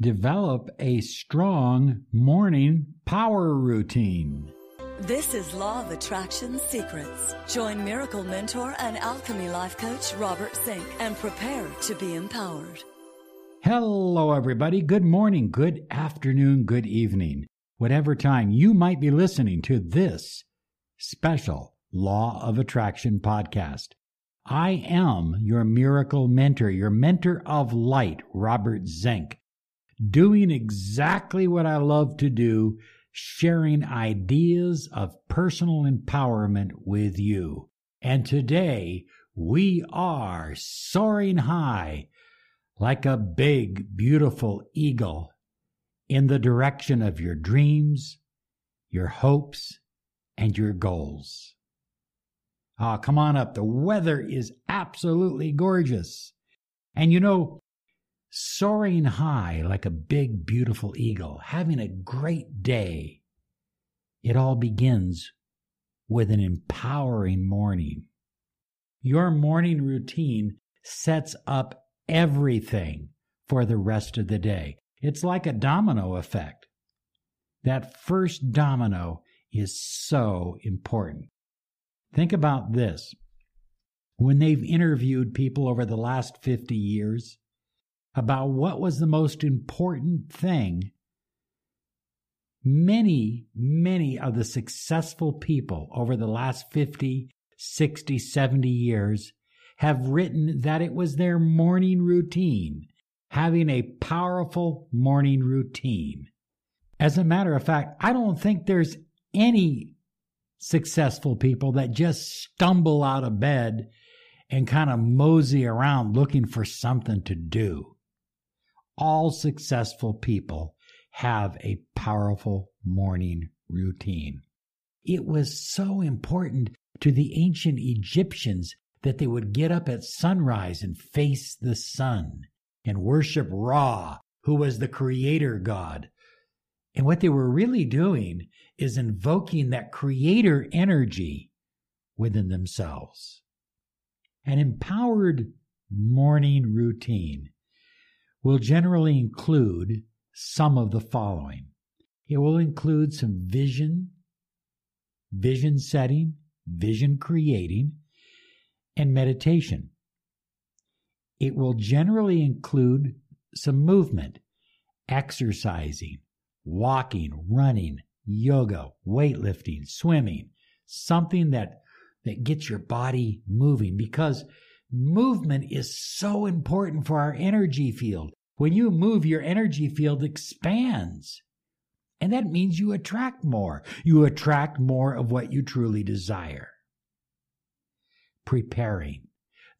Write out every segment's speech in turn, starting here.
develop a strong morning power routine. This is Law of Attraction Secrets. Join Miracle Mentor and Alchemy Life Coach Robert Zink and prepare to be empowered. Hello, everybody. Good morning, good afternoon, good evening. Whatever time you might be listening to this special Law of Attraction podcast. I am your miracle mentor, your mentor of light, Robert Zink, doing exactly what I love to do sharing ideas of personal empowerment with you. And today we are soaring high like a big, beautiful eagle in the direction of your dreams, your hopes, and your goals. Ah, come on up. The weather is absolutely gorgeous. And you know, soaring high like a big, beautiful eagle, having a great day. It all begins with an empowering morning. Your morning routine sets up everything for the rest of the day. It's like a domino effect. That first domino is so important. Think about this. When they've interviewed people over the last 50 years, about what was the most important thing, many, many of the successful people over the last 50, 60, 70 years have written that it was their morning routine, having a powerful morning routine. As a matter of fact, I don't think there's any successful people that just stumble out of bed and kind of mosey around looking for something to do all successful people have a powerful morning routine. It was so important to the ancient Egyptians that they would get up at sunrise and face the sun and worship Ra, who was the creator god. And what they were really doing is invoking that creator energy within themselves. An empowered morning routine will generally include some of the following. It will include some vision, vision setting, vision creating, and meditation. It will generally include some movement, exercising, walking, running, yoga, weightlifting, swimming, something that, that gets your body moving because movement is so important for our energy field. When you move, your energy field expands. And that means you attract more. You attract more of what you truly desire. Preparing.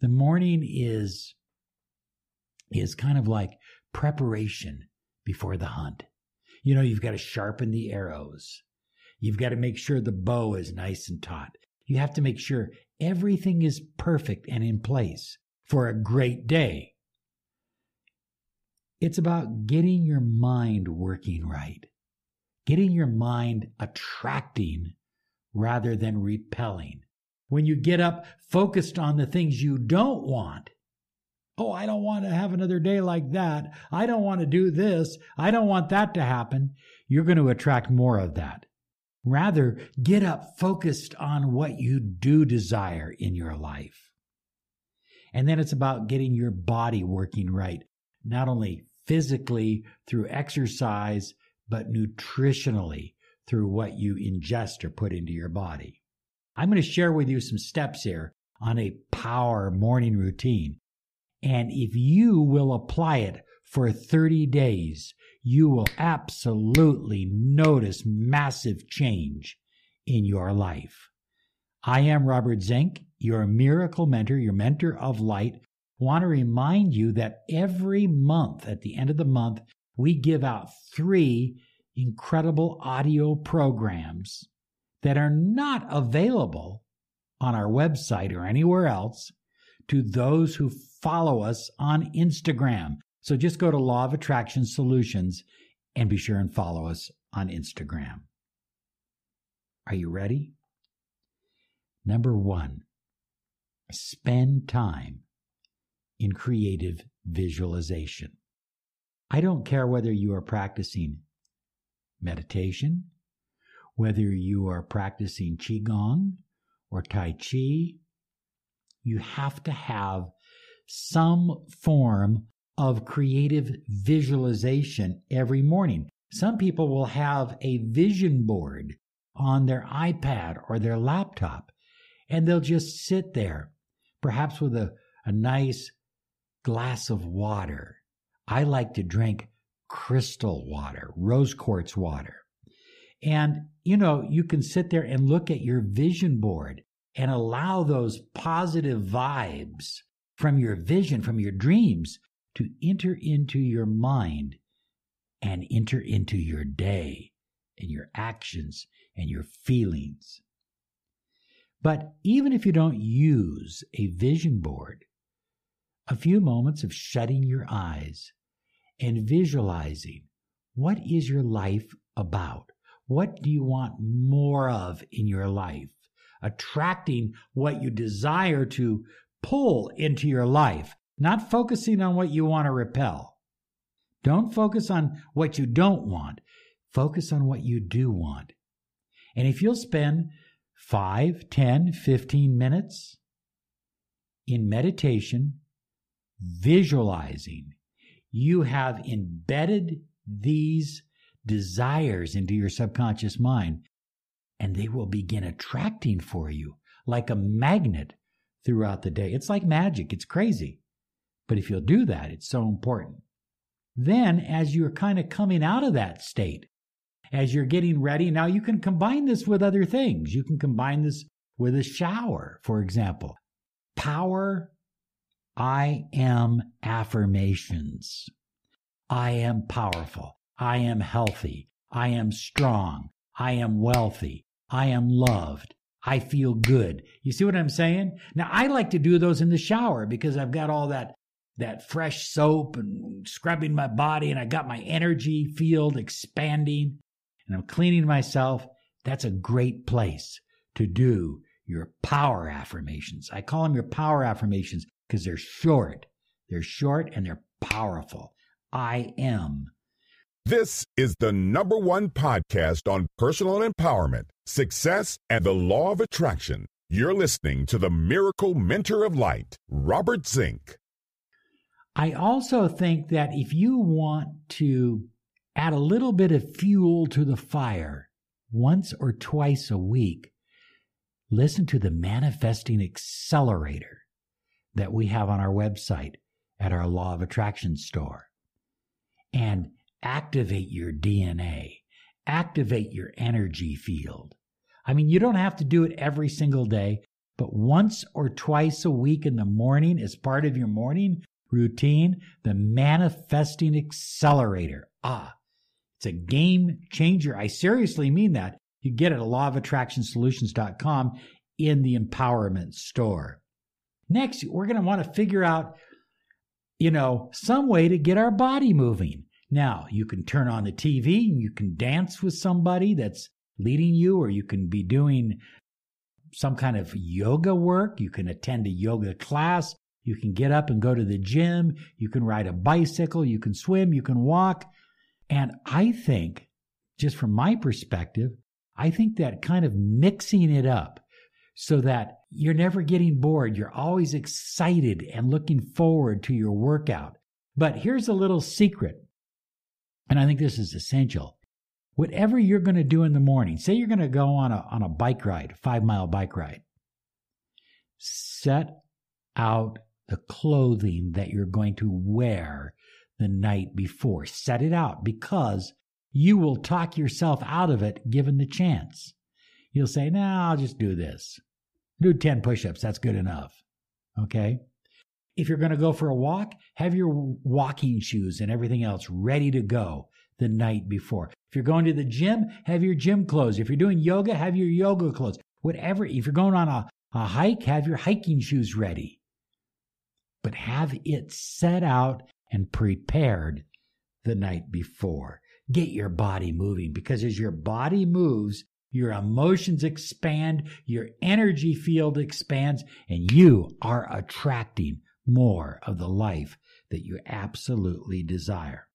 The morning is, is kind of like preparation before the hunt. You know, you've got to sharpen the arrows. You've got to make sure the bow is nice and taut. You have to make sure everything is perfect and in place for a great day. It's about getting your mind working right, getting your mind attracting rather than repelling. When you get up focused on the things you don't want, oh, I don't want to have another day like that. I don't want to do this. I don't want that to happen. You're going to attract more of that. Rather, get up focused on what you do desire in your life. And then it's about getting your body working right, not only physically through exercise, but nutritionally through what you ingest or put into your body. I'm going to share with you some steps here on a power morning routine. And if you will apply it for 30 days, you will absolutely notice massive change in your life. I am Robert Zink, your miracle mentor, your mentor of light. Want to remind you that every month, at the end of the month, we give out three incredible audio programs that are not available on our website or anywhere else to those who follow us on Instagram. So just go to Law of Attraction Solutions and be sure and follow us on Instagram. Are you ready? Number one, spend time in creative visualization. I don't care whether you are practicing meditation, whether you are practicing Qigong or Tai Chi, you have to have some form of creative visualization every morning. Some people will have a vision board on their iPad or their laptop, and they'll just sit there, perhaps with a, a nice glass of water. I like to drink crystal water, rose quartz water. And, you know, you can sit there and look at your vision board and allow those positive vibes from your vision, from your dreams to enter into your mind and enter into your day and your actions and your feelings. But even if you don't use a vision board, a few moments of shutting your eyes and visualizing what is your life about? What do you want more of in your life? Attracting what you desire to pull into your life, not focusing on what you want to repel. Don't focus on what you don't want. Focus on what you do want. And if you'll spend 5, 10, 15 minutes in meditation, visualizing, you have embedded these desires into your subconscious mind, and they will begin attracting for you like a magnet throughout the day. It's like magic, it's crazy. But if you'll do that, it's so important. Then, as you're kind of coming out of that state, as you're getting ready, now you can combine this with other things. You can combine this with a shower, for example. Power I am affirmations. I am powerful. I am healthy. I am strong. I am wealthy. I am loved. I feel good. You see what I'm saying? Now I like to do those in the shower because I've got all that that fresh soap and scrubbing my body and I got my energy field expanding and I'm cleaning myself. That's a great place to do your power affirmations. I call them your power affirmations because they're short. They're short and they're powerful. I am. This is the number one podcast on personal empowerment, success, and the law of attraction. You're listening to the Miracle Mentor of Light, Robert Zink. I also think that if you want to add a little bit of fuel to the fire once or twice a week, listen to the Manifesting Accelerator that we have on our website at our Law of Attraction store. And activate your DNA, activate your energy field. I mean, you don't have to do it every single day, but once or twice a week in the morning as part of your morning routine, the Manifesting Accelerator. Ah, it's a game changer. I seriously mean that. You get it at lawofattractionsolutions.com in the empowerment store. Next, we're going to want to figure out, you know, some way to get our body moving. Now, you can turn on the TV and you can dance with somebody that's leading you, or you can be doing some kind of yoga work. You can attend a yoga class. You can get up and go to the gym. You can ride a bicycle. You can swim. You can walk. And I think, just from my perspective, I think that kind of mixing it up so that you're never getting bored. You're always excited and looking forward to your workout. But here's a little secret, and I think this is essential. Whatever you're going to do in the morning, say you're going to go on a, on a bike ride, five mile bike ride, set out the clothing that you're going to wear the night before. Set it out because you will talk yourself out of it given the chance. You'll say, no, nah, I'll just do this. Do 10 push ups. That's good enough. Okay. If you're going to go for a walk, have your walking shoes and everything else ready to go the night before. If you're going to the gym, have your gym clothes. If you're doing yoga, have your yoga clothes. Whatever. If you're going on a, a hike, have your hiking shoes ready. But have it set out and prepared the night before. Get your body moving because as your body moves, your emotions expand, your energy field expands, and you are attracting more of the life that you absolutely desire.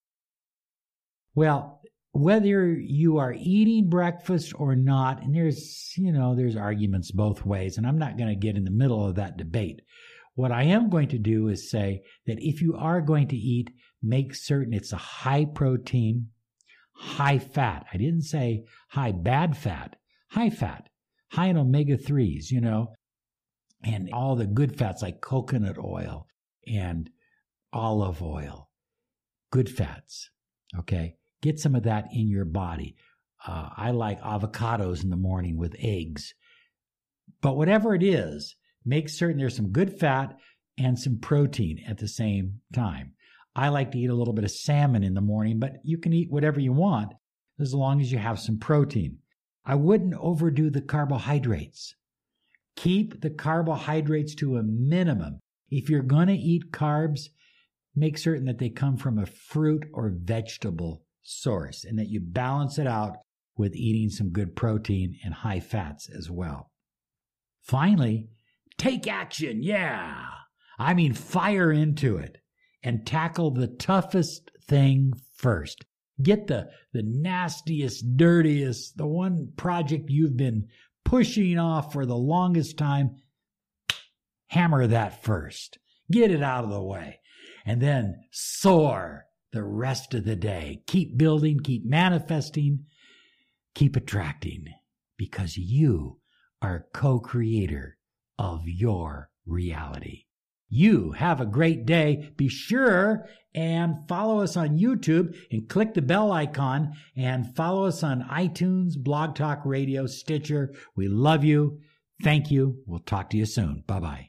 Well, whether you are eating breakfast or not, and there's, you know, there's arguments both ways, and I'm not going to get in the middle of that debate. What I am going to do is say that if you are going to eat, make certain it's a high protein, high fat. I didn't say high bad fat, high fat, high in omega 3s, you know, and all the good fats like coconut oil and olive oil, good fats. Okay. Get some of that in your body. Uh, I like avocados in the morning with eggs. But whatever it is, make certain there's some good fat and some protein at the same time. I like to eat a little bit of salmon in the morning, but you can eat whatever you want as long as you have some protein. I wouldn't overdo the carbohydrates. Keep the carbohydrates to a minimum. If you're going to eat carbs, make certain that they come from a fruit or vegetable source and that you balance it out with eating some good protein and high fats as well. Finally, take action. Yeah. I mean, fire into it and tackle the toughest thing first. Get the, the nastiest, dirtiest, the one project you've been pushing off for the longest time. Hammer that first. Get it out of the way. And then soar the rest of the day. Keep building, keep manifesting, keep attracting because you are co creator of your reality. You have a great day. Be sure and follow us on YouTube and click the bell icon and follow us on iTunes, Blog Talk Radio, Stitcher. We love you. Thank you. We'll talk to you soon. Bye bye.